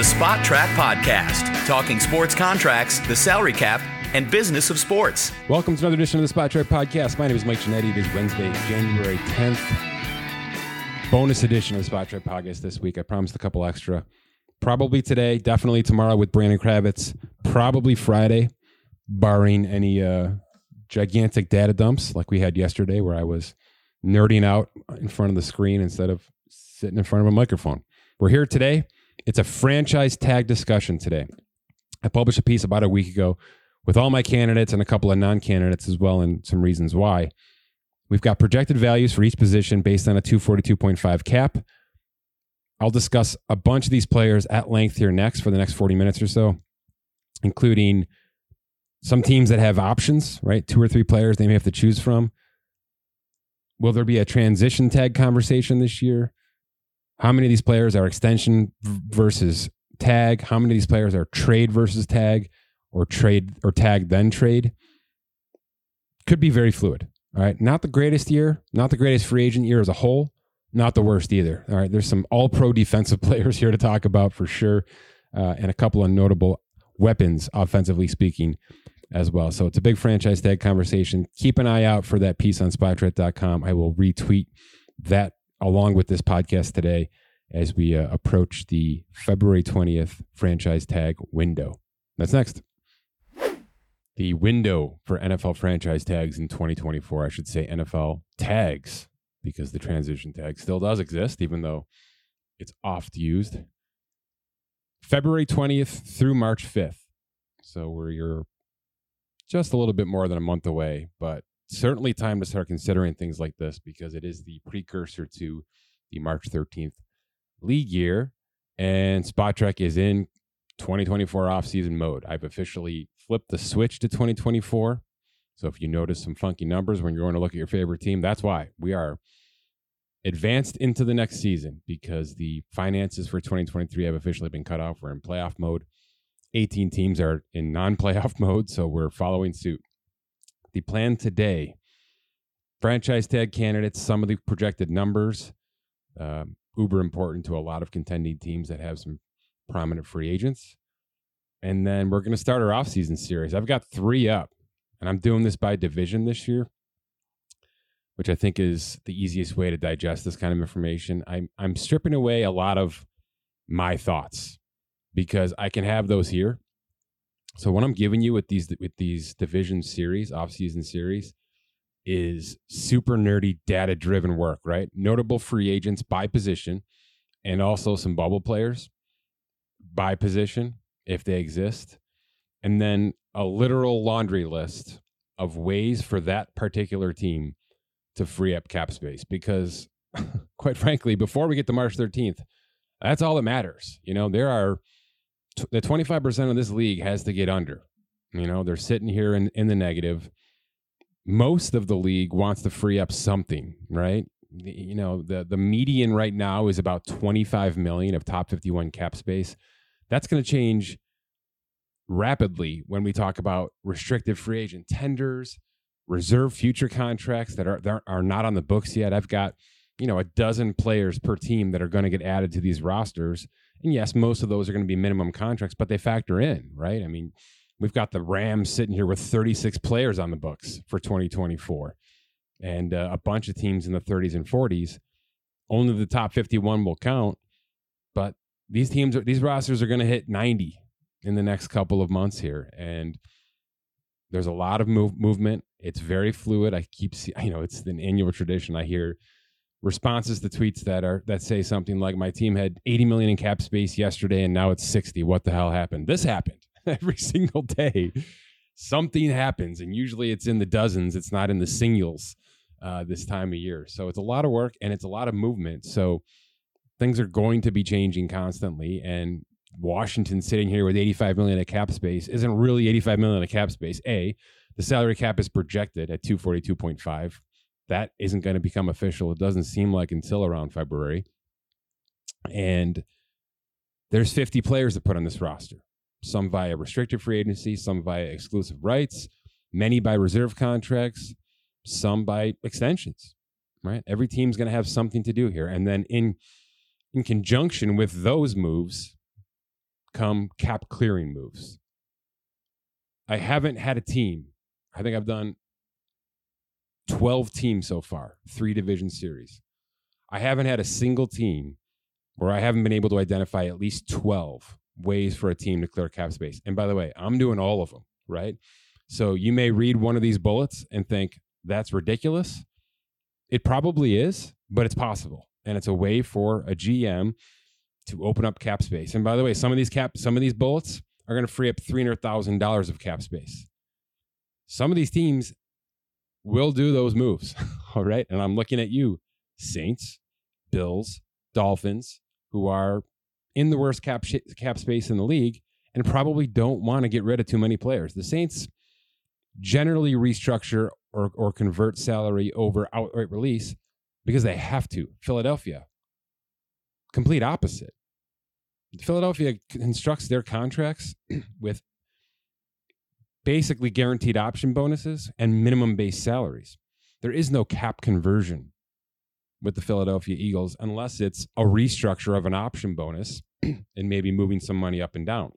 the Spotrac Podcast, talking sports contracts, the salary cap, and business of sports. Welcome to another edition of the Spotrac Podcast. My name is Mike Ginnitti. It is Wednesday, January 10th. Bonus edition of the Spotrac Podcast this week. I promised a couple extra. Probably today, definitely tomorrow with Brandon Kravitz. Probably Friday, barring any uh, gigantic data dumps like we had yesterday, where I was nerding out in front of the screen instead of sitting in front of a microphone. We're here today. It's a franchise tag discussion today. I published a piece about a week ago with all my candidates and a couple of non candidates as well, and some reasons why. We've got projected values for each position based on a 242.5 cap. I'll discuss a bunch of these players at length here next for the next 40 minutes or so, including some teams that have options, right? Two or three players they may have to choose from. Will there be a transition tag conversation this year? How many of these players are extension versus tag? How many of these players are trade versus tag or trade or tag then trade? Could be very fluid. All right. Not the greatest year, not the greatest free agent year as a whole, not the worst either. All right. There's some all pro defensive players here to talk about for sure, uh, and a couple of notable weapons, offensively speaking, as well. So it's a big franchise tag conversation. Keep an eye out for that piece on spotrac.com. I will retweet that along with this podcast today as we uh, approach the February 20th franchise tag window. That's next. The window for NFL franchise tags in 2024, I should say NFL tags, because the transition tag still does exist, even though it's oft used. February 20th through March 5th. So we're you're just a little bit more than a month away, but certainly time to start considering things like this because it is the precursor to the March 13th league year. And Spotrac is in 2024 offseason mode. I've officially flipped the switch to 2024. So if you notice some funky numbers when you're going to look at your favorite team, that's why we are advanced into the next season because the finances for 2023 have officially been cut off. We're in playoff mode. 18 teams are in non playoff mode, so we're following suit. The plan today franchise tag candidates, some of the projected numbers, um, uber important to a lot of contending teams that have some prominent free agents. And then we're going to start our offseason series. I've got three up, and I'm doing this by division this year, which I think is the easiest way to digest this kind of information. I'm, I'm stripping away a lot of my thoughts because I can have those here so what I'm giving you with these with these division series, off-season series, is super nerdy, data-driven work, right? Notable free agents by position, and also some bubble players by position if they exist, and then a literal laundry list of ways for that particular team to free up cap space. Because, quite frankly, before we get to March 13th, that's all that matters. You know, there are the 25% of this league has to get under. You know, they're sitting here in, in the negative. Most of the league wants to free up something, right? You know, the the median right now is about 25 million of top 51 cap space. That's going to change rapidly when we talk about restricted free agent tenders, reserve future contracts that are that are not on the books yet. I've got, you know, a dozen players per team that are going to get added to these rosters and yes, most of those are going to be minimum contracts, but they factor in, right? I mean, we've got the Rams sitting here with 36 players on the books for 2024 and uh, a bunch of teams in the 30s and 40s. Only the top 51 will count, but these teams are, these rosters are going to hit 90 in the next couple of months here and there's a lot of move, movement. It's very fluid. I keep you know, it's an annual tradition. I hear responses to tweets that are that say something like my team had 80 million in cap space yesterday and now it's 60 what the hell happened? This happened every single day. Something happens and usually it's in the dozens. It's not in the singles uh, this time of year. So it's a lot of work and it's a lot of movement. So things are going to be changing constantly and washington sitting here with 85 million of cap space isn't really 85 million of cap space. A the salary cap is projected at 242.5 that isn't going to become official. It doesn't seem like until around February. And there's 50 players to put on this roster, some via restricted free agency, some via exclusive rights, many by reserve contracts, some by extensions. Right? Every team's going to have something to do here. And then in in conjunction with those moves, come cap clearing moves. I haven't had a team. I think I've done 12 teams so far, three division series. I haven't had a single team where I haven't been able to identify at least 12 ways for a team to clear cap space. And by the way, I'm doing all of them, right? So you may read one of these bullets and think that's ridiculous. It probably is, but it's possible. And it's a way for a GM to open up cap space. And by the way, some of these cap some of these bullets are going to free up $300,000 of cap space. Some of these teams will do those moves. All right? And I'm looking at you, Saints, Bills, Dolphins, who are in the worst cap sh- cap space in the league and probably don't want to get rid of too many players. The Saints generally restructure or, or convert salary over outright release because they have to. Philadelphia, complete opposite. Philadelphia constructs their contracts with basically guaranteed option bonuses and minimum base salaries. There is no cap conversion with the Philadelphia Eagles unless it's a restructure of an option bonus and maybe moving some money up and down.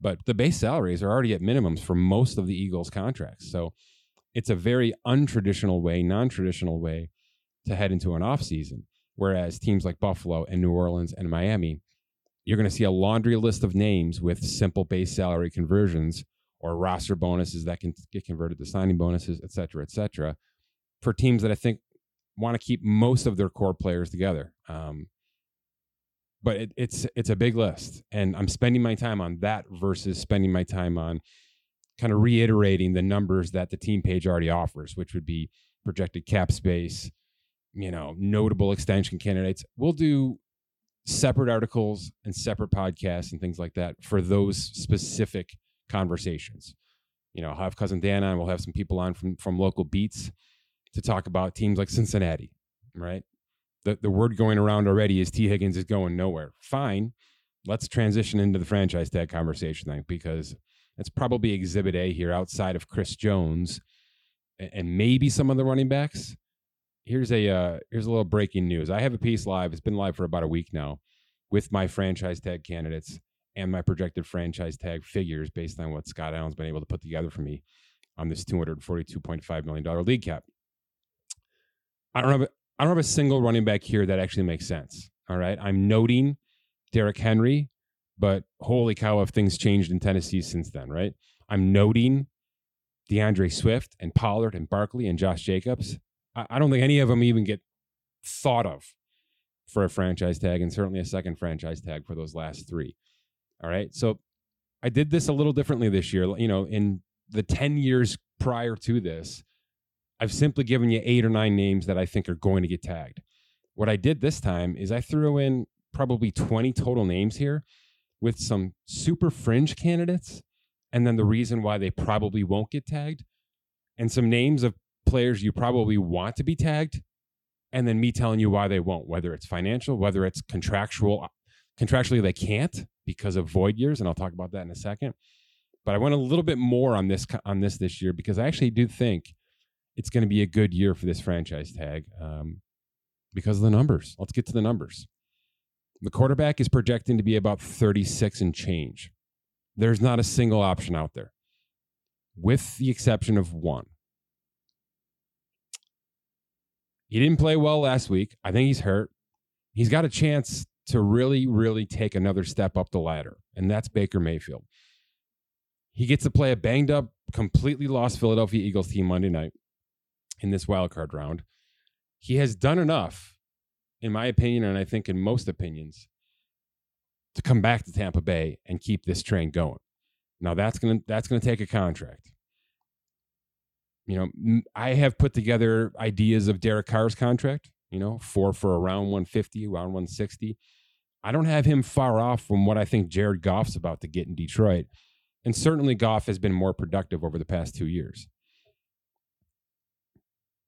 But the base salaries are already at minimums for most of the Eagles contracts. So it's a very untraditional way, non traditional way to head into an offseason. Whereas teams like Buffalo and New Orleans and Miami, you're going to see a laundry list of names with simple base salary conversions or roster bonuses that can get converted to signing bonuses, et cetera, et cetera, for teams that I think want to keep most of their core players together. Um, but it, it's it's a big list, and I'm spending my time on that versus spending my time on kind of reiterating the numbers that the team page already offers, which would be projected cap space, you know, notable extension candidates. We'll do separate articles and separate podcasts and things like that for those specific conversations. You know, I'll have cousin Dan on. We'll have some people on from from local beats to talk about teams like Cincinnati, right? the, the word going around already is Tee Higgins is going nowhere. Fine. Let's transition into the franchise tag conversation then, because it's probably exhibit A here outside of Chris Jones and, and maybe some of the running backs. Here's a uh, here's a little breaking news. I have a piece live. It's been live for about a week now with my franchise tag candidates and my projected franchise tag figures based on what Scott Allen's been able to put together for me on this $242.5 million league cap. I don't have I don't have a single running back here that actually makes sense. All right. I'm noting Derrick Henry, but holy cow, have things changed in Tennessee since then, right? I'm noting D'Andre Swift and Pollard and Barkley and Josh Jacobs. I, don't think any of them even get thought of for a franchise tag and certainly a second franchise tag for those last three. All right. So I did this a little differently this year. You know, in the 10 years prior to this, I've simply given you eight or nine names that I think are going to get tagged. What I did this time is I threw in probably 20 total names here with some super fringe candidates and then the reason why they probably won't get tagged and some names of players you probably want to be tagged and then me telling you why they won't whether it's financial whether it's contractual contractually they can't because of void years and I'll talk about that in a second but I went a little bit more on this on this this year because I actually do think it's going to be a good year for this franchise tag um, because of the numbers. Let's get to the numbers. The quarterback is projecting to be about 36 and change. There's not a single option out there, with the exception of one. He didn't play well last week. I think he's hurt. He's got a chance to really, really take another step up the ladder, and that's Baker Mayfield. He gets to play a banged up, completely lost Philadelphia Eagles team Monday night in this wild card round. He has done enough, in my opinion, and I think in most opinions, to come back to Tampa Bay and keep this train going. Now that's gonna that's gonna take a contract. You know, I have put together ideas of Derek Carr's contract. You know, four for around 150, around 160. I don't have him far off from what I think Jared Goff's about to get in Detroit. And certainly Goff has been more productive over the past two years.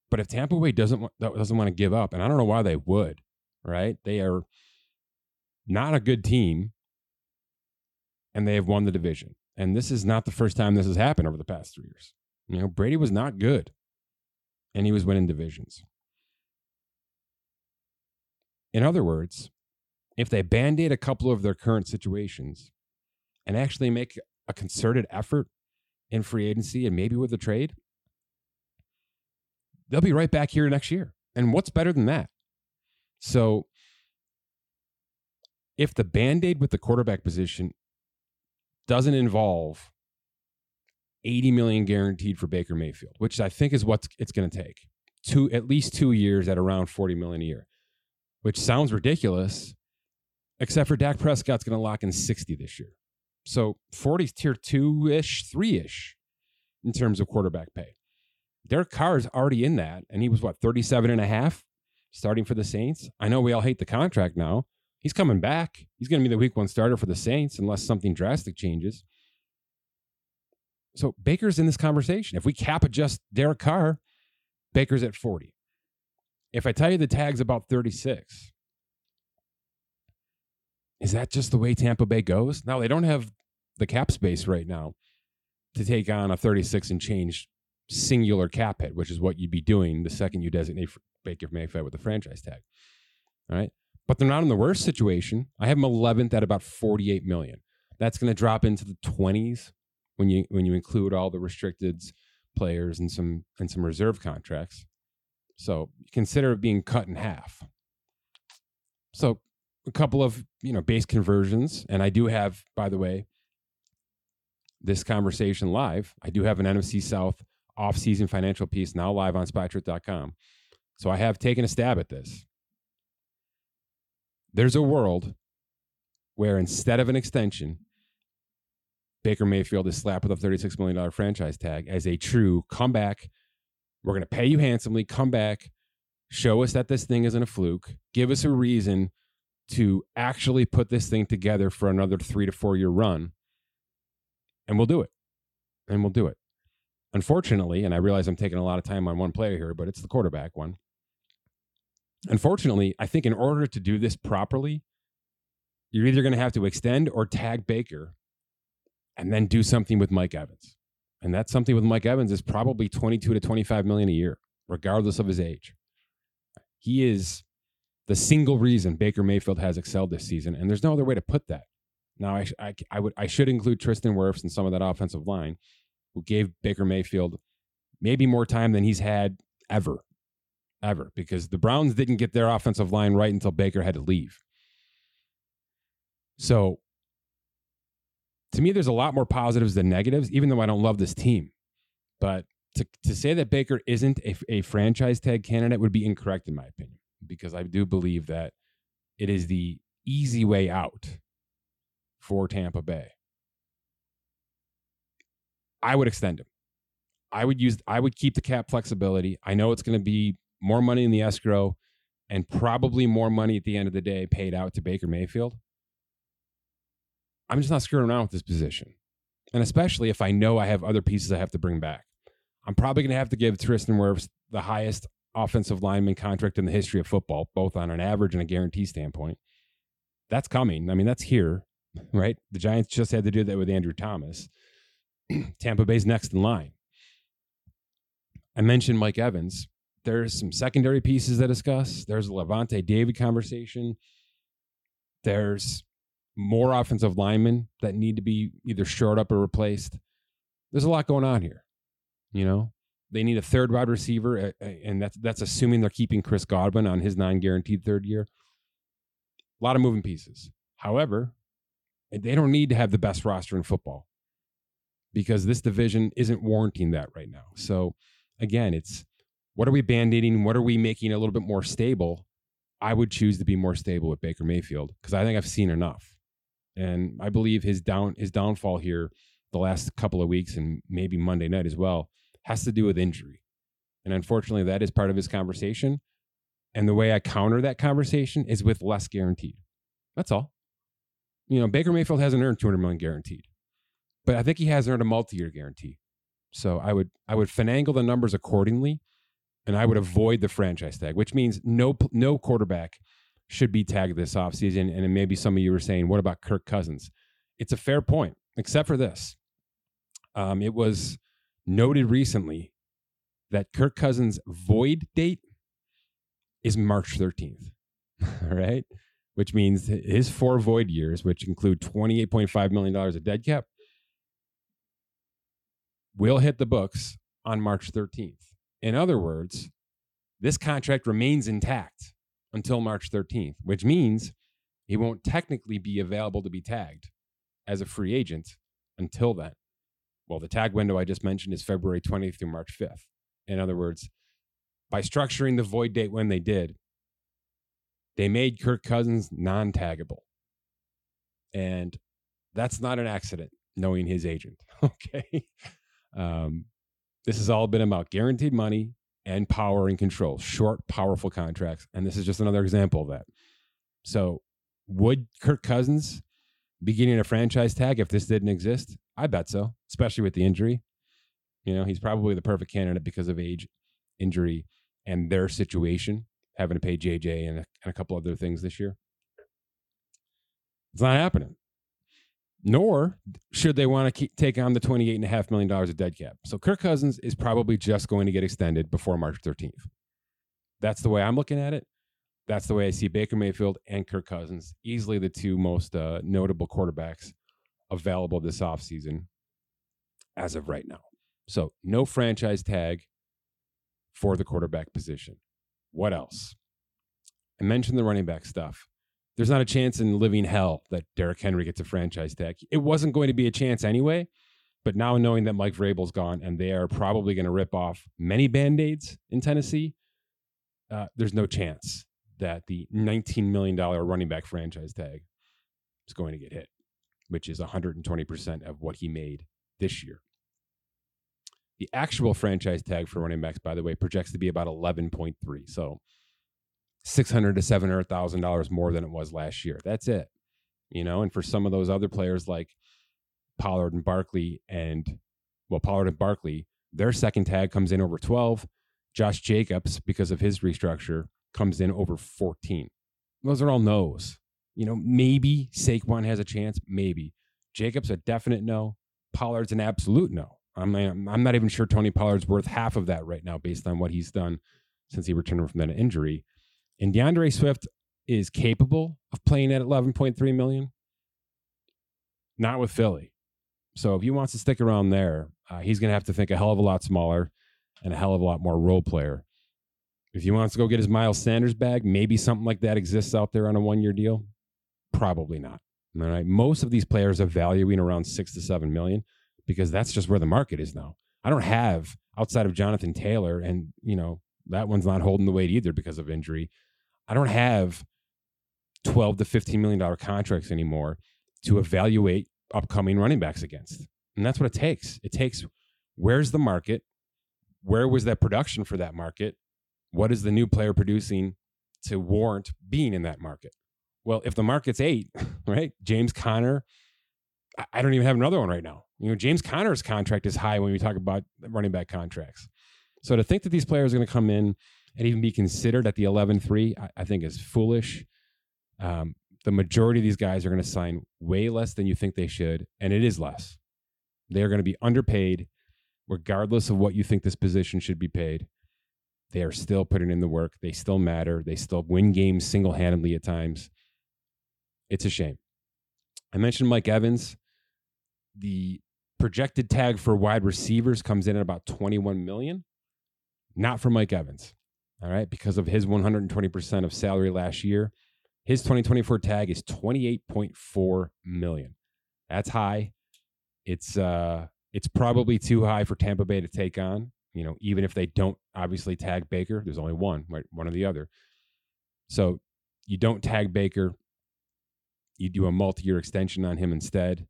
But if Tampa Bay doesn't doesn't want to give up, and I don't know why they would, right? They are not a good team, and they have won the division. And this is not the first time this has happened over the past three years. You know, Brady was not good, and he was winning divisions. In other words, if they band aid a couple of their current situations and actually make a concerted effort in free agency and maybe with the trade, they'll be right back here next year. And what's better than that? So if the band aid with the quarterback position doesn't involve 80 million guaranteed for Baker Mayfield, which I think is what it's going to take. Two at least 2 years at around 40 million a year. Which sounds ridiculous except for Dak Prescott's going to lock in 60 this year. So 40's tier 2ish, 3ish in terms of quarterback pay. Derek Carr's already in that and he was what 37 and a half starting for the Saints. I know we all hate the contract now. He's coming back. He's going to be the week 1 starter for the Saints unless something drastic changes. So Baker's in this conversation. If we cap adjust Derek Carr, Baker's at 40. If I tell you the tag's about 36, is that just the way Tampa Bay goes? Now they don't have the cap space right now to take on a 36 and change singular cap hit, which is what you'd be doing the second you designate Baker Mayfield with the franchise tag. All right. But they're not in the worst situation. I have them 11th at about 48 million. That's going to drop into the 20s when you when you include all the restricted players and some and some reserve contracts. So consider it being cut in half. So a couple of you know base conversions, and I do have, by the way, this conversation live. I do have an NFC South off-season financial piece now live on Spotrac.com. So I have taken a stab at this. There's a world where instead of an extension, Baker Mayfield is slapped with a $36 million franchise tag as a true comeback. We're going to pay you handsomely, come back, show us that this thing isn't a fluke, give us a reason to actually put this thing together for another three to four year run, and we'll do it. And we'll do it. Unfortunately, and I realize I'm taking a lot of time on one player here, but it's the quarterback one. Unfortunately, I think in order to do this properly, you're either going to have to extend or tag Baker and then do something with Mike Evans. And that something with Mike Evans is probably 22 to 25 million a year, regardless of his age. He is the single reason Baker Mayfield has excelled this season, and there's no other way to put that. Now, I, I, I would I should include Tristan Wirfs and some of that offensive line, who gave Baker Mayfield maybe more time than he's had ever, ever, because the Browns didn't get their offensive line right until Baker had to leave. So to me, there's a lot more positives than negatives, even though I don't love this team. But to, to say that Baker isn't a, a franchise tag candidate would be incorrect, in my opinion, because I do believe that it is the easy way out for Tampa Bay. I would extend him. I would use I would keep the cap flexibility. I know it's going to be more money in the escrow and probably more money at the end of the day paid out to Baker Mayfield. I'm just not screwing around with this position. And especially if I know I have other pieces I have to bring back. I'm probably going to have to give Tristan Wirfs the highest offensive lineman contract in the history of football, both on an average and a guarantee standpoint. That's coming. I mean, that's here, right? The Giants just had to do that with Andrew Thomas. Tampa Bay's next in line. I mentioned Mike Evans. There's some secondary pieces to discuss. There's a Lavonte David conversation. There's more offensive linemen that need to be either shored up or replaced. There's a lot going on here. You know, they need a third wide receiver, and that's that's assuming they're keeping Chris Godwin on his non-guaranteed third year. A lot of moving pieces. However, they don't need to have the best roster in football because this division isn't warranting that right now. So, again, it's what are we band-aiding? What are we making a little bit more stable? I would choose to be more stable with Baker Mayfield because I think I've seen enough. And I believe his down his downfall here the last couple of weeks and maybe Monday night as well has to do with injury. And unfortunately, that is part of his conversation. And the way I counter that conversation is with less guaranteed. That's all. You know, Baker Mayfield hasn't earned 200 million guaranteed, but I think he has earned a multi-year guarantee. So I would I would finagle the numbers accordingly, and I would avoid the franchise tag, which means no no quarterback should be tagged this offseason. And maybe some of you were saying, what about Kirk Cousins? It's a fair point, except for this. Um, it was noted recently that Kirk Cousins' void date is March 13th. All right. which means his four void years, which include $28.5 million of dead cap, will hit the books on March 13th. In other words, this contract remains intact until March 13th, which means he won't technically be available to be tagged as a free agent until then. Well, the tag window I just mentioned is February 20th through March 5th. In other words, by structuring the void date when they did, they made Kirk Cousins non taggable. And that's not an accident, knowing his agent. Okay. Um, this has all been about guaranteed money and power and control, short, powerful contracts. And this is just another example of that. So, would Kirk Cousins be getting a franchise tag if this didn't exist? I bet so, especially with the injury. You know, he's probably the perfect candidate because of age, injury, and their situation, having to pay JJ and a, and a couple other things this year. It's not happening. Nor should they want to keep, take on the $28.5 million of dead cap. So Kirk Cousins is probably just going to get extended before March 13th. That's the way I'm looking at it. That's the way I see Baker Mayfield and Kirk Cousins, easily the two most uh, notable quarterbacks available this offseason as of right now. So, no franchise tag for the quarterback position. What else? I mentioned the running back stuff. There's not a chance in living hell that Derrick Henry gets a franchise tag. It wasn't going to be a chance anyway, but now knowing that Mike Vrabel's gone and they are probably going to rip off many band aids in Tennessee, uh, there's no chance that the $19 million running back franchise tag is going to get hit, which is 120% of what he made this year. The actual franchise tag for running backs, by the way, projects to be about 11.3. So 600 to 700,000 dollars more than it was last year. That's it. You know, and for some of those other players like Pollard and Barkley and well Pollard and Barkley, their second tag comes in over 12. Josh Jacobs because of his restructure comes in over 14. Those are all no's. You know, maybe Saquon has a chance, maybe. Jacobs a definite no. Pollard's an absolute no. I'm I'm not even sure Tony Pollard's worth half of that right now based on what he's done since he returned from that injury. And D'Andre Swift is capable of playing at 11.3 million. Not with Philly. So if he wants to stick around there, uh, he's going to have to think a hell of a lot smaller and a hell of a lot more role player. If he wants to go get his Miles Sanders bag, maybe something like that exists out there on a one year deal. Probably not. All right. Most of these players are valuing around six to seven million because that's just where the market is now. I don't have outside of Jonathan Taylor, and you know that one's not holding the weight either because of injury. I don't have twelve to fifteen million dollar contracts anymore to evaluate upcoming running backs against, and that's what it takes. It takes where's the market, where was that production for that market, what is the new player producing to warrant being in that market? Well, if the market's eight, right? James Conner, I don't even have another one right now. You know, James Conner's contract is high when we talk about running back contracts. So to think that these players are going to come in and even be considered at the 11 3, I, I, think is foolish. Um, the majority of these guys are going to sign way less than you think they should, and it is less. They are going to be underpaid, regardless of what you think this position should be paid they are still putting in the work. They still matter. They still win games single handedly at times. It's a shame. I mentioned Mike Evans. The projected tag for wide receivers comes in at about 21 million. Not for Mike Evans. All right. Because of his 120% of salary last year, his 2024 tag is 28.4 million. That's high. It's uh it's probably too high for Tampa Bay to take on you know, even if they don't obviously tag Baker, there's only one, right? One or the other. So you don't tag Baker. You do a multi year extension on him instead.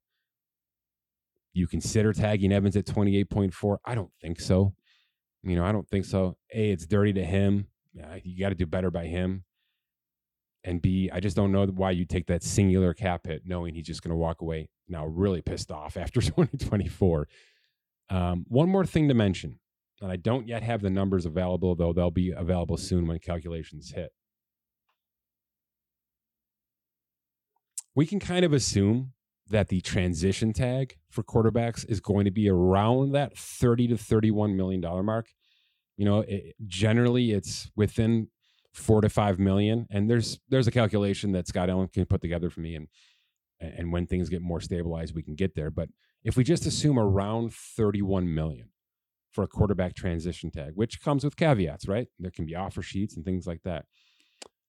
You consider tagging Evans at 28.4. I don't think so. You know, I don't think so. A, it's dirty to him. You got to do better by him. And B, I just don't know why you take that singular cap hit knowing he's just going to walk away now really pissed off after 2024. Um, one more thing to mention and I don't yet have the numbers available, though they'll be available soon when calculations hit. We can kind of assume that the transition tag for quarterbacks is going to be around that 30 to 31 million dollar mark. You know, it, generally it's within four to five million. And there's there's a calculation that Scott Allen can put together for me, and and when things get more stabilized, we can get there. But if we just assume around 31 million for a quarterback transition tag, which comes with caveats, right? There can be offer sheets and things like that.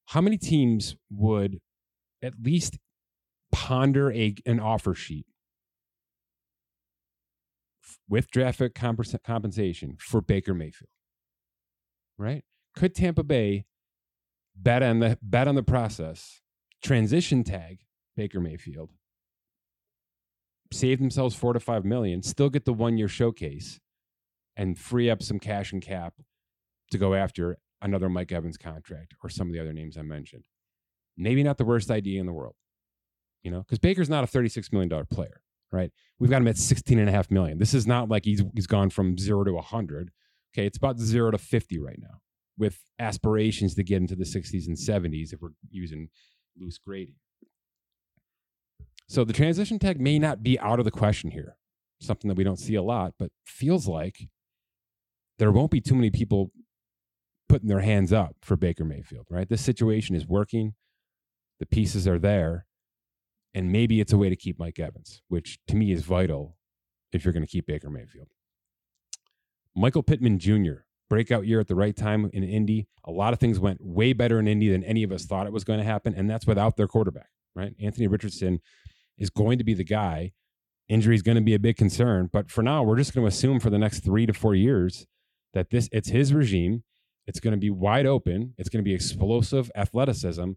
How many teams would at least ponder a, an offer sheet with draft compensation for Baker Mayfield? Right? Could Tampa Bay bet on the bet on the process, transition tag Baker Mayfield, save themselves four to five million, still get the one year showcase, and free up some cash and cap to go after another Mike Evans contract or some of the other names I mentioned. Maybe not the worst idea in the world, you know, because Baker's not a $36 million player, right? We've got him at 16 and a half million. This is not like he's, he's gone from zero to 100. Okay. It's about zero to 50 right now with aspirations to get into the 60s and 70s if we're using loose grading. So the transition tag may not be out of the question here, something that we don't see a lot, but feels like there won't be too many people putting their hands up for Baker Mayfield, right? This situation is working. The pieces are there. And maybe it's a way to keep Mike Evans, which to me is vital if you're going to keep Baker Mayfield. Michael Pittman Jr., breakout year at the right time in Indy. A lot of things went way better in Indy than any of us thought it was going to happen. And that's without their quarterback, right? Anthony Richardson is going to be the guy. Injury is going to be a big concern, but for now, we're just going to assume for the next three to four years that this it's his regime. It's going to be wide open. It's going to be explosive athleticism.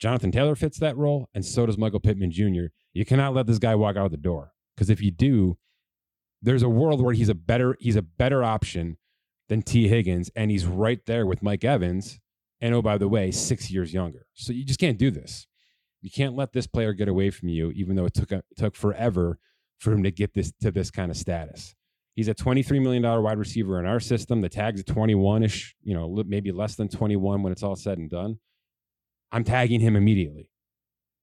Jonathan Taylor fits that role, and so does Michael Pittman Jr. You cannot let this guy walk out the door because if you do, there's a world where he's a better he's a better option than Tee Higgins, and he's right there with Mike Evans. And oh, by the way, six years younger. So you just can't do this. You can't let this player get away from you, even though it took it took forever for him to get this to this kind of status. He's a $23 million wide receiver in our system. The tag's a 21 ish, you know, maybe less than 21 when it's all said and done. I'm tagging him immediately.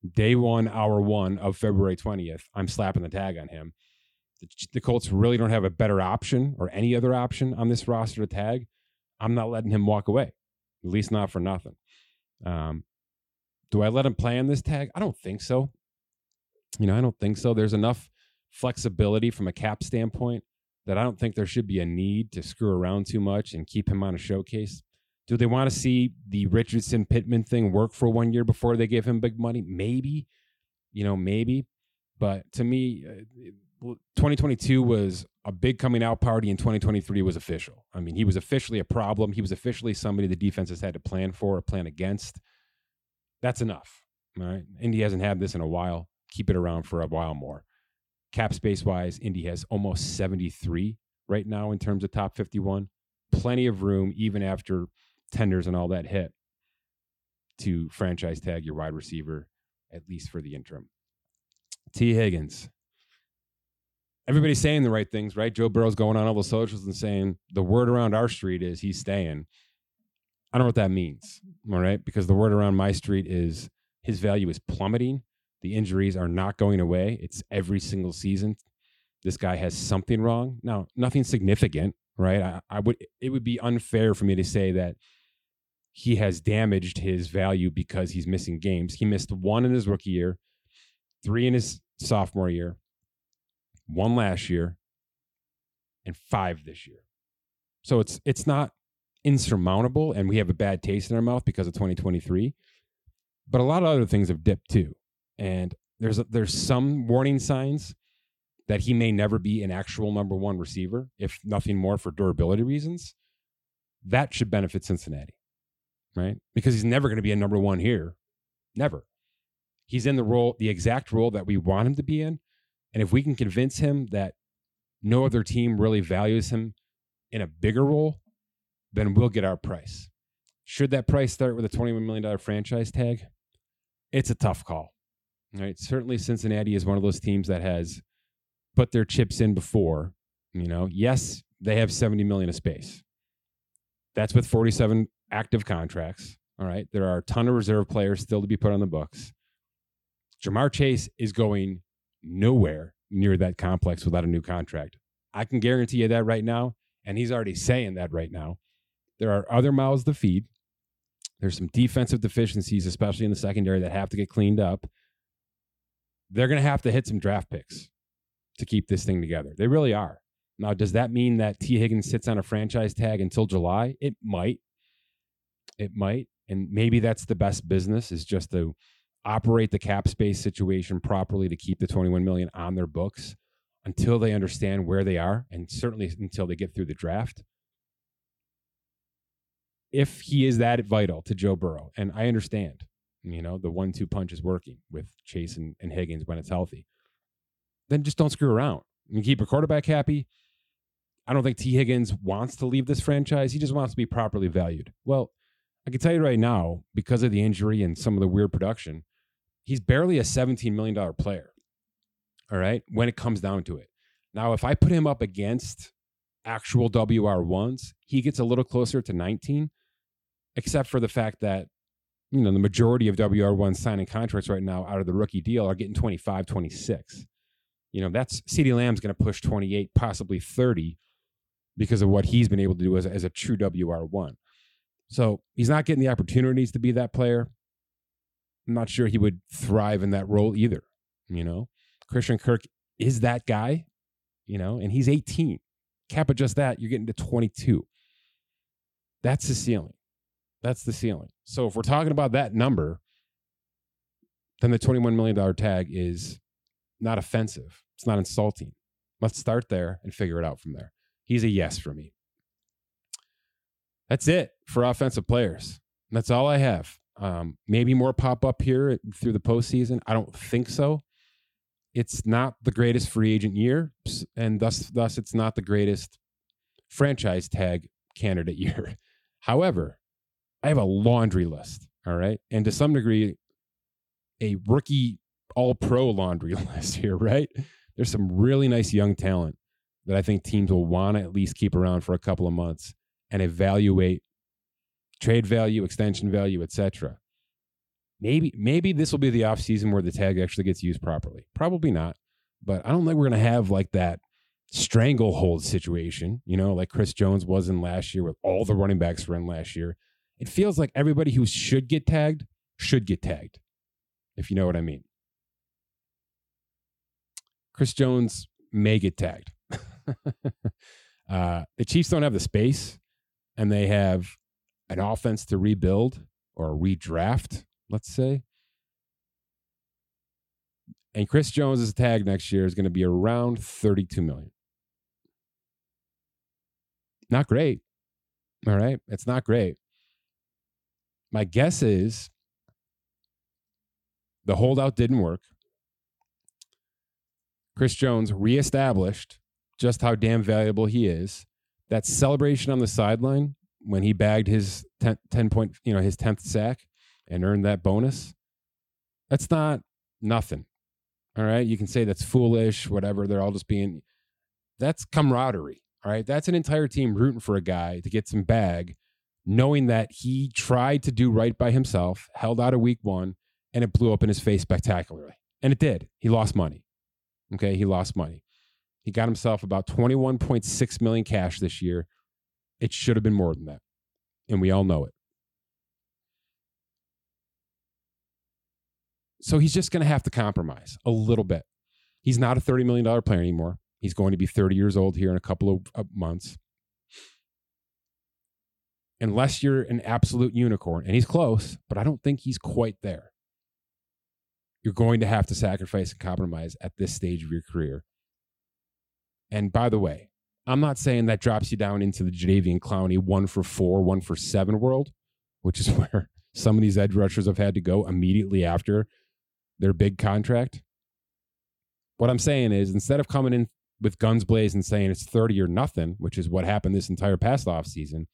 Day one, hour one of February 20th, I'm slapping the tag on him. The, the Colts really don't have a better option or any other option on this roster to tag. I'm not letting him walk away, at least not for nothing. Um, do I let him play on this tag? I don't think so. You know, I don't think so. There's enough flexibility from a cap standpoint that I don't think there should be a need to screw around too much and keep him on a showcase. Do they want to see the Richardson Pittman thing work for one year before they give him big money? Maybe, you know, maybe. But to me, uh, 2022 was a big coming out party, and 2023 was official. I mean, he was officially a problem. He was officially somebody the defenses had to plan for or plan against. That's enough. All right. Indy hasn't had this in a while. Keep it around for a while more. Cap space wise, Indy has almost 73 right now in terms of top 51. Plenty of room, even after tenders and all that hit, to franchise tag your wide receiver, at least for the interim. Tee Higgins. Everybody's saying the right things, right? Joe Burrow's going on all the socials and saying the word around our street is he's staying. I don't know what that means. All right. Because the word around my street is his value is plummeting. The injuries are not going away. It's every single season. This guy has something wrong. Now, nothing significant, right? I, I would it would be unfair for me to say that he has damaged his value because he's missing games. He missed one in his rookie year, three in his sophomore year, one last year, and five this year. So it's it's not insurmountable and we have a bad taste in our mouth because of 2023 but a lot of other things have dipped too and there's a, there's some warning signs that he may never be an actual number one receiver if nothing more for durability reasons that should benefit cincinnati right because he's never going to be a number one here never he's in the role the exact role that we want him to be in and if we can convince him that no other team really values him in a bigger role then we'll get our price. Should that price start with a $21 million franchise tag? It's a tough call. Right? Certainly Cincinnati is one of those teams that has put their chips in before. You know, yes, they have 70 million of space. That's with 47 active contracts. All right. There are a ton of reserve players still to be put on the books. Ja'Marr Chase is going nowhere near that complex without a new contract. I can guarantee you that right now. And he's already saying that right now. There are other mouths to feed. There's some defensive deficiencies, especially in the secondary, that have to get cleaned up. They're going to have to hit some draft picks to keep this thing together. They really are. Now, does that mean that Tee Higgins sits on a franchise tag until July? It might. It might. And maybe that's the best business is just to operate the cap space situation properly to keep the 21 million on their books until they understand where they are and certainly until they get through the draft. If he is that vital to Joe Burrow, and I understand, you know, the one two punch is working with Chase and, and Higgins when it's healthy, then just don't screw around. You keep a quarterback happy. I don't think Tee Higgins wants to leave this franchise. He just wants to be properly valued. Well, I can tell you right now, because of the injury and some of the weird production, he's barely a $17 million player. All right. When it comes down to it. Now, if I put him up against actual WR1s, he gets a little closer to 19, except for the fact that, you know, the majority of WR1s signing contracts right now out of the rookie deal are getting 25, 26. You know, that's CeeDee Lamb's going to push 28, possibly 30 because of what he's been able to do as a, as a true WR1. So he's not getting the opportunities to be that player. I'm not sure he would thrive in that role either. You know, Christian Kirk is that guy, you know, and he's 18. Cap adjust that, you're getting to 22. That's the ceiling. That's the ceiling. So if we're talking about that number, then the $21 million tag is not offensive. It's not insulting. Let's start there and figure it out from there. He's a yes for me. That's it for offensive players. That's all I have. Um, maybe more pop up here through the postseason. I don't think so. It's not the greatest free agent year, and thus, thus, it's not the greatest franchise tag candidate year. However, I have a laundry list. All right, and to some degree, a rookie All Pro laundry list here. Right, there's some really nice young talent that I think teams will want to at least keep around for a couple of months and evaluate trade value, extension value, etc. Maybe maybe this will be the off season where the tag actually gets used properly. Probably not, but I don't think we're going to have like that stranglehold situation, you know, like Chris Jones was in last year with all the running backs were in last year. It feels like everybody who should get tagged should get tagged, if you know what I mean. Chris Jones may get tagged. uh, the Chiefs don't have the space, and they have an offense to rebuild or redraft, let's say. And Chris Jones's tag next year is going to be around 32 million. Not great. All right. It's not great. My guess is the holdout didn't work. Chris Jones reestablished just how damn valuable he is. That celebration on the sideline when he bagged his 10, 10 point, you know, his 10th sack and earned that bonus, that's not nothing. All right. You can say that's foolish, whatever. They're all just being, that's camaraderie. All right. That's an entire team rooting for a guy to get some bag, knowing that he tried to do right by himself, held out a week one, and it blew up in his face spectacularly. And it did. He lost money. Okay. He lost money. He got himself about 21.6 million cash this year. It should have been more than that. And we all know it. So he's just going to have to compromise a little bit. He's not a $30 million player anymore. He's going to be 30 years old here in a couple of, months. Unless you're an absolute unicorn, and he's close, but I don't think he's quite there. You're going to have to sacrifice and compromise at this stage of your career and by the way, I'm not saying that drops you down into the Jadeveon Clowney one for four, one for seven world, which is where some of these edge rushers have had to go immediately after their big contract. What I'm saying is instead of coming in with guns blazing and saying it's 30 or nothing, which is what happened this entire past off season,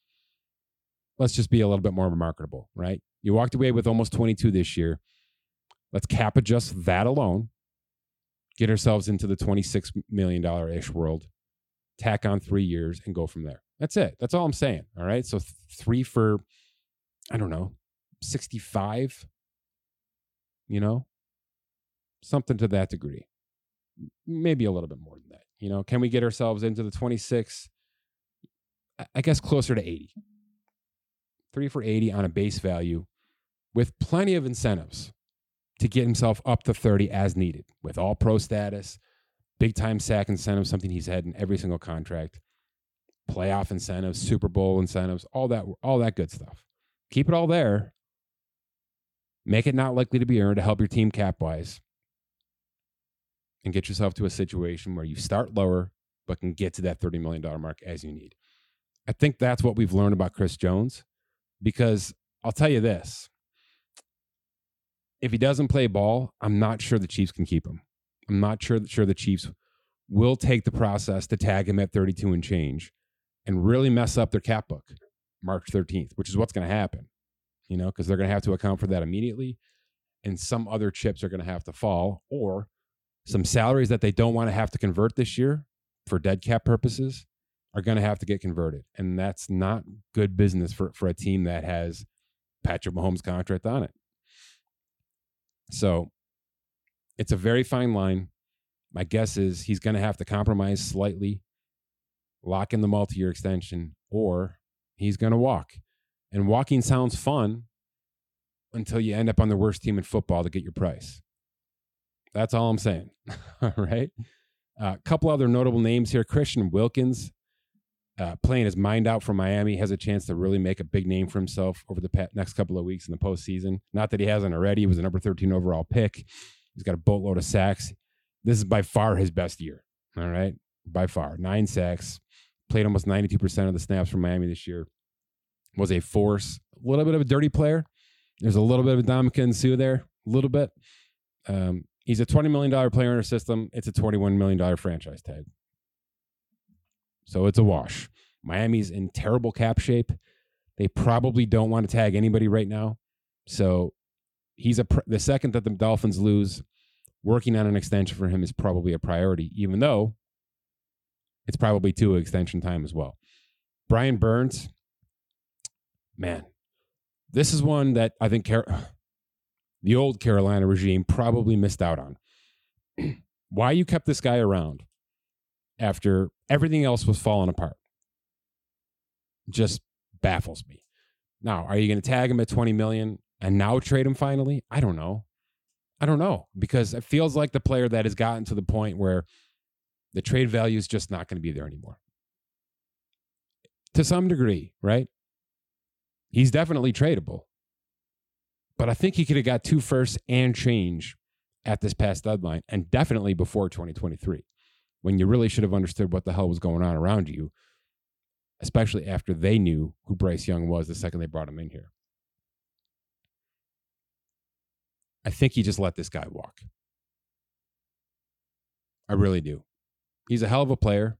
let's just be a little bit more marketable, right? You walked away with almost 22 this year. Let's cap adjust that alone get ourselves into the $26 million ish world, tack on three years, and go from there. That's it. That's all I'm saying. All right. So th- three for, I don't know, 65, you know, something to that degree. Maybe a little bit more than that. You know, can we get ourselves into the 26? I guess closer to 80. three for 80 on a base value with plenty of incentives to get himself up to 30 as needed with all pro status, big time sack incentive, something he's had in every single contract, playoff incentives, Super Bowl incentives, all that, all that good stuff. Keep it all there. Make it not likely to be earned to help your team cap wise and get yourself to a situation where you start lower but can get to that $30 million mark as you need. I think that's what we've learned about Chris Jones because I'll tell you this. If he doesn't play ball, I'm not sure the Chiefs can keep him. I'm not sure, that sure the Chiefs will take the process to tag him at 32 and change and really mess up their cap book March 13th, which is what's going to happen, you know, because they're going to have to account for that immediately. And some other chips are going to have to fall, or some salaries that they don't want to have to convert this year for dead cap purposes are going to have to get converted. And that's not good business for, for a team that has Patrick Mahomes' contract on it. So it's a very fine line. My guess is he's going to have to compromise slightly, lock in the multi year extension, or he's going to walk. And walking sounds fun until you end up on the worst team in football to get your price. That's all I'm saying. all right. A uh, couple other notable names here Christian Wilkins, uh, playing his mind out for Miami, has a chance to really make a big name for himself over the next couple of weeks in the postseason. Not that he hasn't already. He was a number 13 overall pick. He's got a boatload of sacks. This is by far his best year. All right. By far. Nine sacks. Played almost 92% of the snaps for Miami this year. Was a force. A little bit of a dirty player. There's a little bit of a Ndamukong Suh there. A little bit. Um, He's a $20 million player in our system. It's a $21 million franchise tag. So it's a wash. Miami's in terrible cap shape. They probably don't want to tag anybody right now. So he's a the second that the Dolphins lose, working on an extension for him is probably a priority, even though it's probably two extension time as well. Brian Burns, man, this is one that I think the old Carolina regime probably missed out on. Why you kept this guy around after everything else was falling apart just baffles me. Now, are you going to tag him at 20 million and now trade him finally? I don't know. I don't know because it feels like the player that has gotten to the point where the trade value is just not going to be there anymore. To some degree, right? He's definitely tradable. But I think he could have got two firsts and change at this past deadline and definitely before 2023 when you really should have understood what the hell was going on around you, especially after they knew who Bryce Young was the second they brought him in here. I think he just let this guy walk. I really do. He's a hell of a player,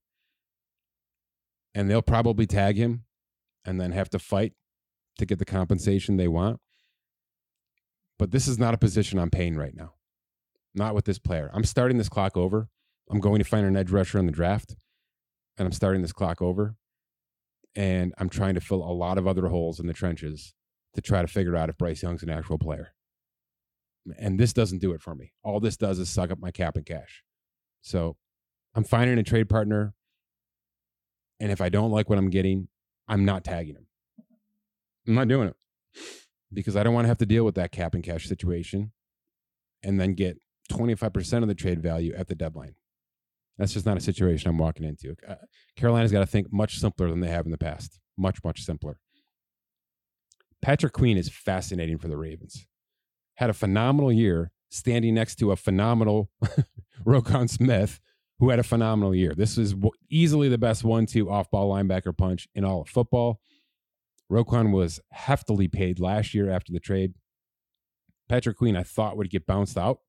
and they'll probably tag him and then have to fight to get the compensation they want. But this is not a position I'm paying right now. Not with this player. I'm starting this clock over. I'm going to find an edge rusher in the draft, and I'm starting this clock over. And I'm trying to fill a lot of other holes in the trenches to try to figure out if Bryce Young's an actual player. And this doesn't do it for me. All this does is suck up my cap and cash. So I'm finding a trade partner. And if I don't like what I'm getting, I'm not tagging him. I'm not doing it because I don't want to have to deal with that cap and cash situation and then get 25% of the trade value at the deadline. That's just not a situation I'm walking into. Uh, Carolina's got to think much simpler than they have in the past. Much, much simpler. Patrick Queen is fascinating for the Ravens. Had a phenomenal year standing next to a phenomenal Roquan Smith, who had a phenomenal year. This is easily the best one two off ball linebacker punch in all of football. Roquan was heftily paid last year after the trade. Patrick Queen, I thought, would get bounced out,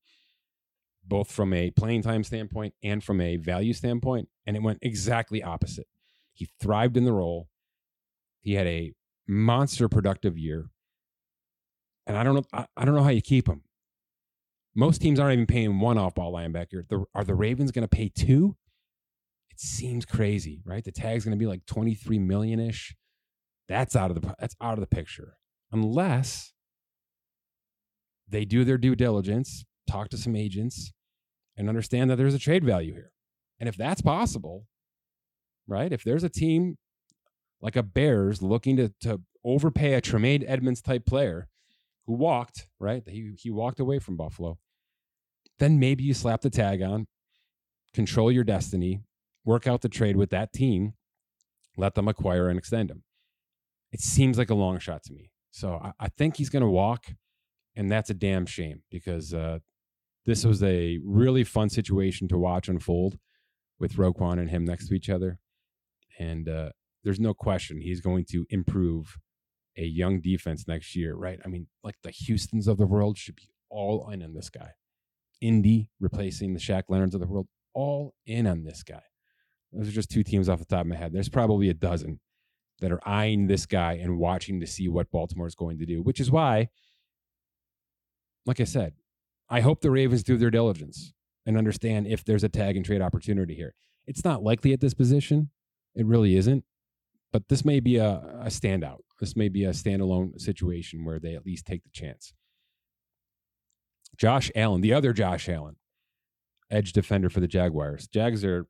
both from a playing time standpoint and from a value standpoint, and it went exactly opposite. He thrived in the role. He had a monster productive year, and I don't know. I, I don't know how you keep him. Most teams aren't even paying one off-ball linebacker. The, are the Ravens going to pay two? It seems crazy, right? The tag's going to be like twenty-three million ish. That's out of the that's out of the picture. Unless they do their due diligence, talk to some agents, and understand that there's a trade value here. And if that's possible, right? If there's a team like a Bears looking to to overpay a Tremaine Edmunds type player who walked, right? He, he walked away from Buffalo. Then maybe you slap the tag on, control your destiny, work out the trade with that team, let them acquire and extend him. It seems like a long shot to me. So I, I think he's going to walk, and that's a damn shame because uh, this was a really fun situation to watch unfold with Roquan and him next to each other. And uh, there's no question he's going to improve a young defense next year, right? I mean, like the Houstons of the world should be all in on this guy. Indy replacing the Shaq Leonards of the world, all in on this guy. Those are just two teams off the top of my head. There's probably a dozen that are eyeing this guy and watching to see what Baltimore is going to do, which is why, like I said, I hope the Ravens do their diligence and understand if there's a tag and trade opportunity here. It's not likely at this position. It really isn't. But this may be a, a standout. This may be a standalone situation where they at least take the chance. Josh Allen, the other Josh Allen, edge defender for the Jaguars. Jags are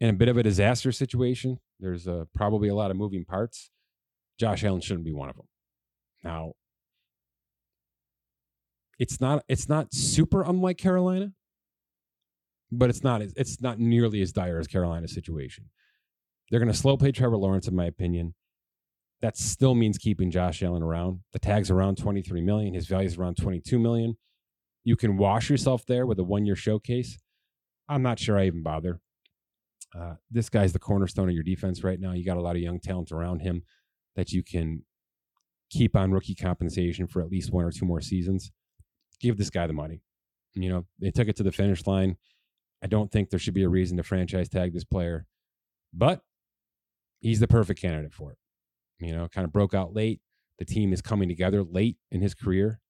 in a bit of a disaster situation. There's uh, probably a lot of moving parts. Josh Allen shouldn't be one of them. Now, it's not it's not super unlike Carolina, but it's not it's not nearly as dire as Carolina's situation. They're going to slow play Trevor Lawrence, in my opinion. That still means keeping Josh Allen around. The tag's around 23 million. His value is around 22 million. You can wash yourself there with a one year showcase. I'm not sure I even bother. Uh, this guy's the cornerstone of your defense right now. You got a lot of young talent around him that you can keep on rookie compensation for at least one or two more seasons. Give this guy the money. You know, they took it to the finish line. I don't think there should be a reason to franchise tag this player, but he's the perfect candidate for it. You know, kind of broke out late. The team is coming together late in his career.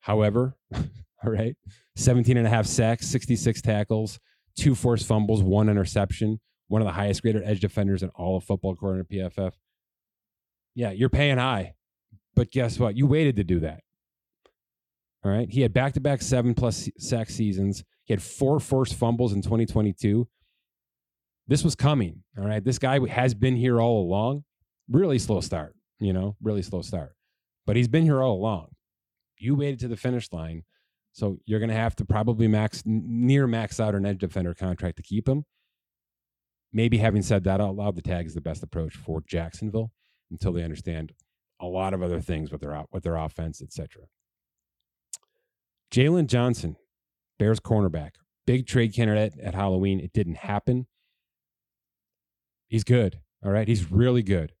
However, all right, 17 and a half sacks, 66 tackles, two forced fumbles, one interception, one of the highest graded edge defenders in all of football, according to PFF. Yeah, you're paying high, but guess what? You waited to do that. All right. He had back to back seven plus sack seasons. He had four forced fumbles in 2022. This was coming. All right. This guy has been here all along. Really slow start, you know, really slow start. But he's been here all along. You waited to the finish line. So you're going to have to probably max near max out an edge defender contract to keep him. Maybe having said that out loud, the tag is the best approach for Jacksonville until they understand a lot of other things with their with their offense, etc. Jaylon Johnson, Bears cornerback, big trade candidate at Halloween. It didn't happen. He's good. All right, he's really good,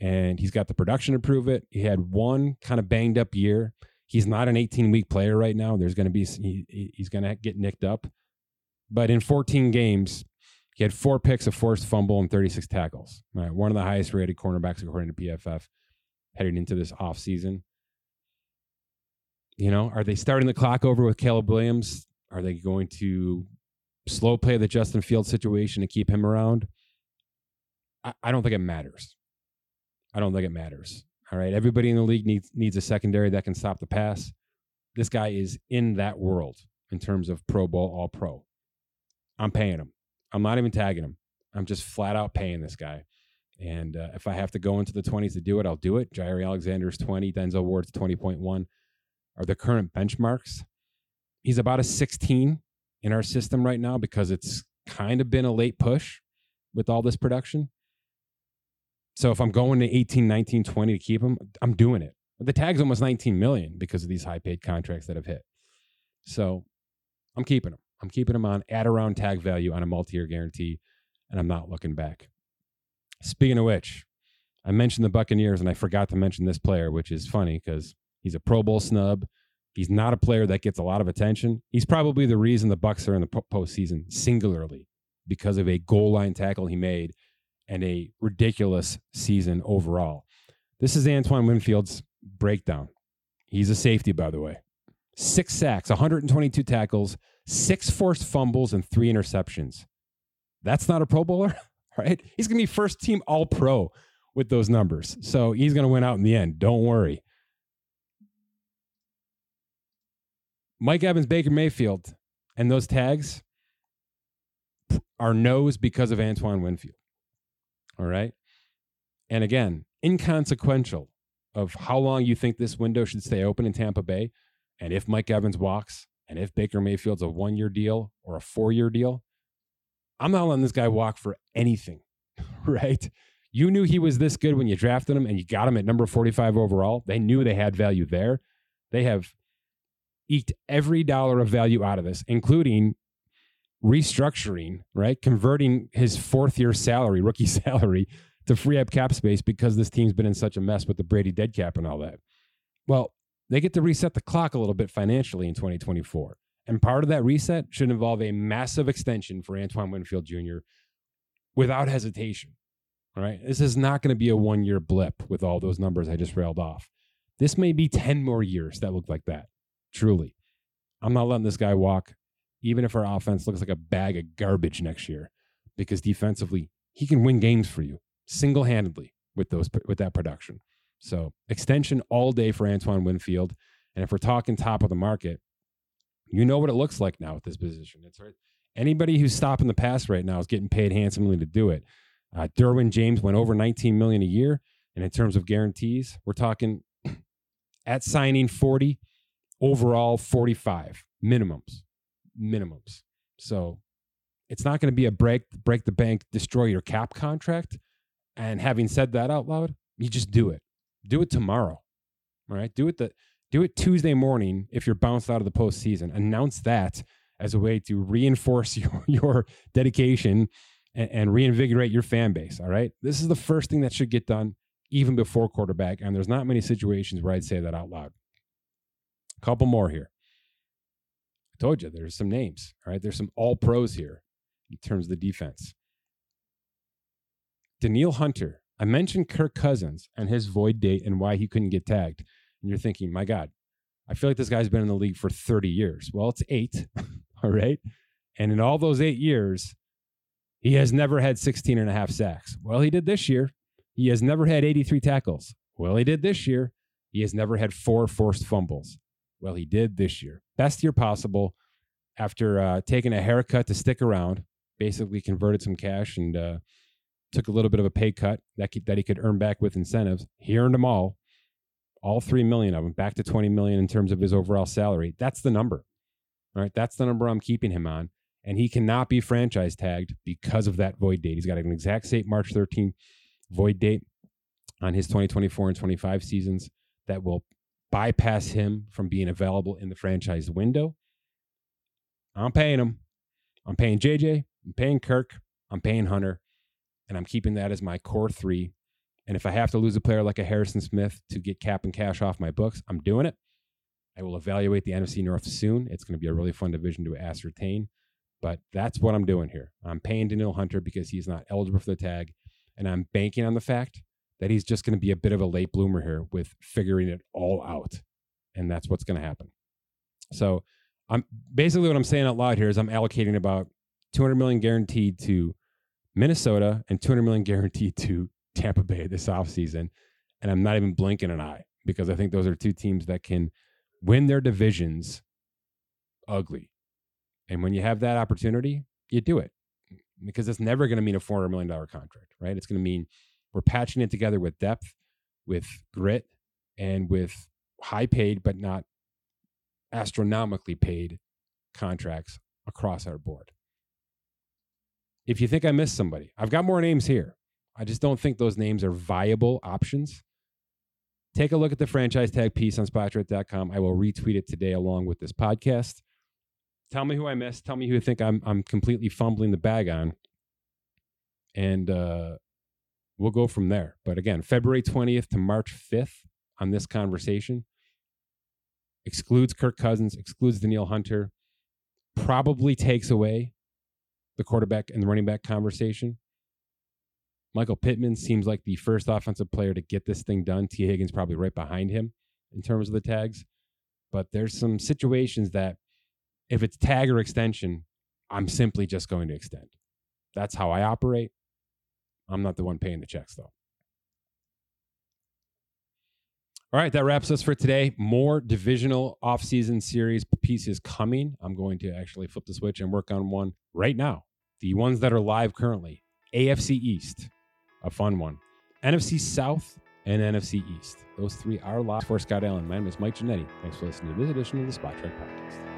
and he's got the production to prove it. He had one kind of banged up year He's not an 18 week player right now. There's going to be he, he's going to get nicked up, but in 14 games, he had four picks, a forced fumble, and 36 tackles. Right, one of the highest rated cornerbacks according to PFF heading into this offseason. You know, are they starting the clock over with Caleb Williams? Are they going to slow play the Justin Field situation to keep him around? I, I don't think it matters. I don't think it matters. All right. Everybody in the league needs needs a secondary that can stop the pass. This guy is in that world in terms of Pro Bowl, all pro. I'm paying him. I'm not even tagging him. I'm just flat out paying this guy. And uh, if I have to go into the 20s to do it, I'll do it. Jaire Alexander's 20, Denzel Ward's 20.1 are the current benchmarks. He's about a 16 in our system right now because it's kind of been a late push with all this production. So if I'm going to 18, 19, 20 to keep him, I'm doing it. The tag's almost 19 million because of these high paid contracts that have hit. So I'm keeping him. I'm keeping him on at around tag value on a multi year guarantee, and I'm not looking back. Speaking of which, I mentioned the Buccaneers, and I forgot to mention this player, which is funny because he's a Pro Bowl snub. He's not a player that gets a lot of attention. He's probably the reason the Bucs are in the postseason singularly because of a goal line tackle he made and a ridiculous season overall. This is Antoine Winfield's breakdown. He's a safety, by the way. Six sacks, 122 tackles, six forced fumbles, and three interceptions. That's not a Pro Bowler, right? He's going to be first team All Pro with those numbers. So he's going to win out in the end. Don't worry. Mike Evans, Baker Mayfield, and those tags are no's because of Antoine Winfield. All right. And again, inconsequential of how long you think this window should stay open in Tampa Bay. And if Mike Evans walks, and if Baker Mayfield's a one year deal or a four year deal, I'm not letting this guy walk for anything, right? You knew he was this good when you drafted him and you got him at number 45 overall. They knew they had value there. They have eked every dollar of value out of this, including restructuring, right? Converting his fourth year salary, rookie salary, to free up cap space because this team's been in such a mess with the Brady dead cap and all that. Well, they get to reset the clock a little bit financially in 2024. And part of that reset should involve a massive extension for Antoine Winfield Jr. without hesitation. All right. This is not going to be a one year blip with all those numbers I just railed off. This may be 10 more years that look like that. Truly. I'm not letting this guy walk, even if our offense looks like a bag of garbage next year, because defensively, he can win games for you single handedly with those with that production. So extension all day for Antoine Winfield. And if we're talking top of the market, you know what it looks like now at this position. It's right. Anybody who's stopping the pass right now is getting paid handsomely to do it. Uh, Derwin James went over 19 million a year, and in terms of guarantees, we're talking at signing 40, overall 45 minimums, minimums. So it's not going to be a break break the bank, destroy your cap contract. And having said that out loud, you just do it. Do it tomorrow. All right. Do it the do it Tuesday morning if you're bounced out of the postseason. Announce that as a way to reinforce your, your dedication and, and reinvigorate your fan base. All right. This is the first thing that should get done even before quarterback. And there's not many situations where I'd say that out loud. Couple more here. I told you there's some names. All right. There's some all pros here in terms of the defense. Danielle Hunter. I mentioned Kirk Cousins and his void date and why he couldn't get tagged. And you're thinking, my God, I feel like this guy's been in the league for 30 years. Well, it's eight. all right. And in all those eight years, he has never had 16 and a half sacks. Well, he did this year. He has never had 83 tackles. Well, he did this year. He has never had four forced fumbles. Well, he did this year. Best year possible after uh, taking a haircut to stick around, basically converted some cash and uh, took a little bit of a pay cut that, that he could earn back with incentives. He earned them all, all 3 million of them, back to 20 million in terms of his overall salary. That's the number. All right. That's the number I'm keeping him on. And he cannot be franchise tagged because of that void date. He's got an exact same March 13th void date on his 2024 and 25 seasons that will bypass him from being available in the franchise window. I'm paying him. I'm paying JJ. I'm paying Kirk. I'm paying Hunter. And I'm keeping that as my core three. And if I have to lose a player like a Harrison Smith to get cap and cash off my books, I'm doing it. I will evaluate the NFC North soon. It's going to be a really fun division to ascertain. But that's what I'm doing here. I'm paying Danielle Hunter because he's not eligible for the tag. And I'm banking on the fact that he's just going to be a bit of a late bloomer here with figuring it all out. And that's what's going to happen. So I'm basically what I'm saying out loud here is I'm allocating about 200 million guaranteed to Minnesota and 200 million guaranteed to Tampa Bay this offseason. And I'm not even blinking an eye because I think those are two teams that can win their divisions ugly. And when you have that opportunity, you do it because it's never going to mean a $400 million contract, right? It's going to mean we're patching it together with depth, with grit, and with high paid, but not astronomically paid contracts across our board. If you think I missed somebody, I've got more names here. I just don't think those names are viable options. Take a look at the franchise tag piece on spotrac.com. I will retweet it today along with this podcast. Tell me who I missed. Tell me who you think I'm I'm completely fumbling the bag on. And uh, we'll go from there. But again, February 20th to March 5th on this conversation excludes Kirk Cousins, excludes Danielle Hunter, probably takes away the quarterback and the running back conversation. Michael Pittman seems like the first offensive player to get this thing done. Tee Higgins probably right behind him in terms of the tags. But there's some situations that if it's tag or extension, I'm simply just going to extend. That's how I operate. I'm not the one paying the checks, though. All right, that wraps us for today. More divisional offseason series pieces coming. I'm going to actually flip the switch and work on one right now. The ones that are live currently AFC East, a fun one. NFC South and NFC East. Those three are locked for Scott Allen. My name is Mike Ginnitti. Thanks for listening to this edition of the Spotrac Podcast.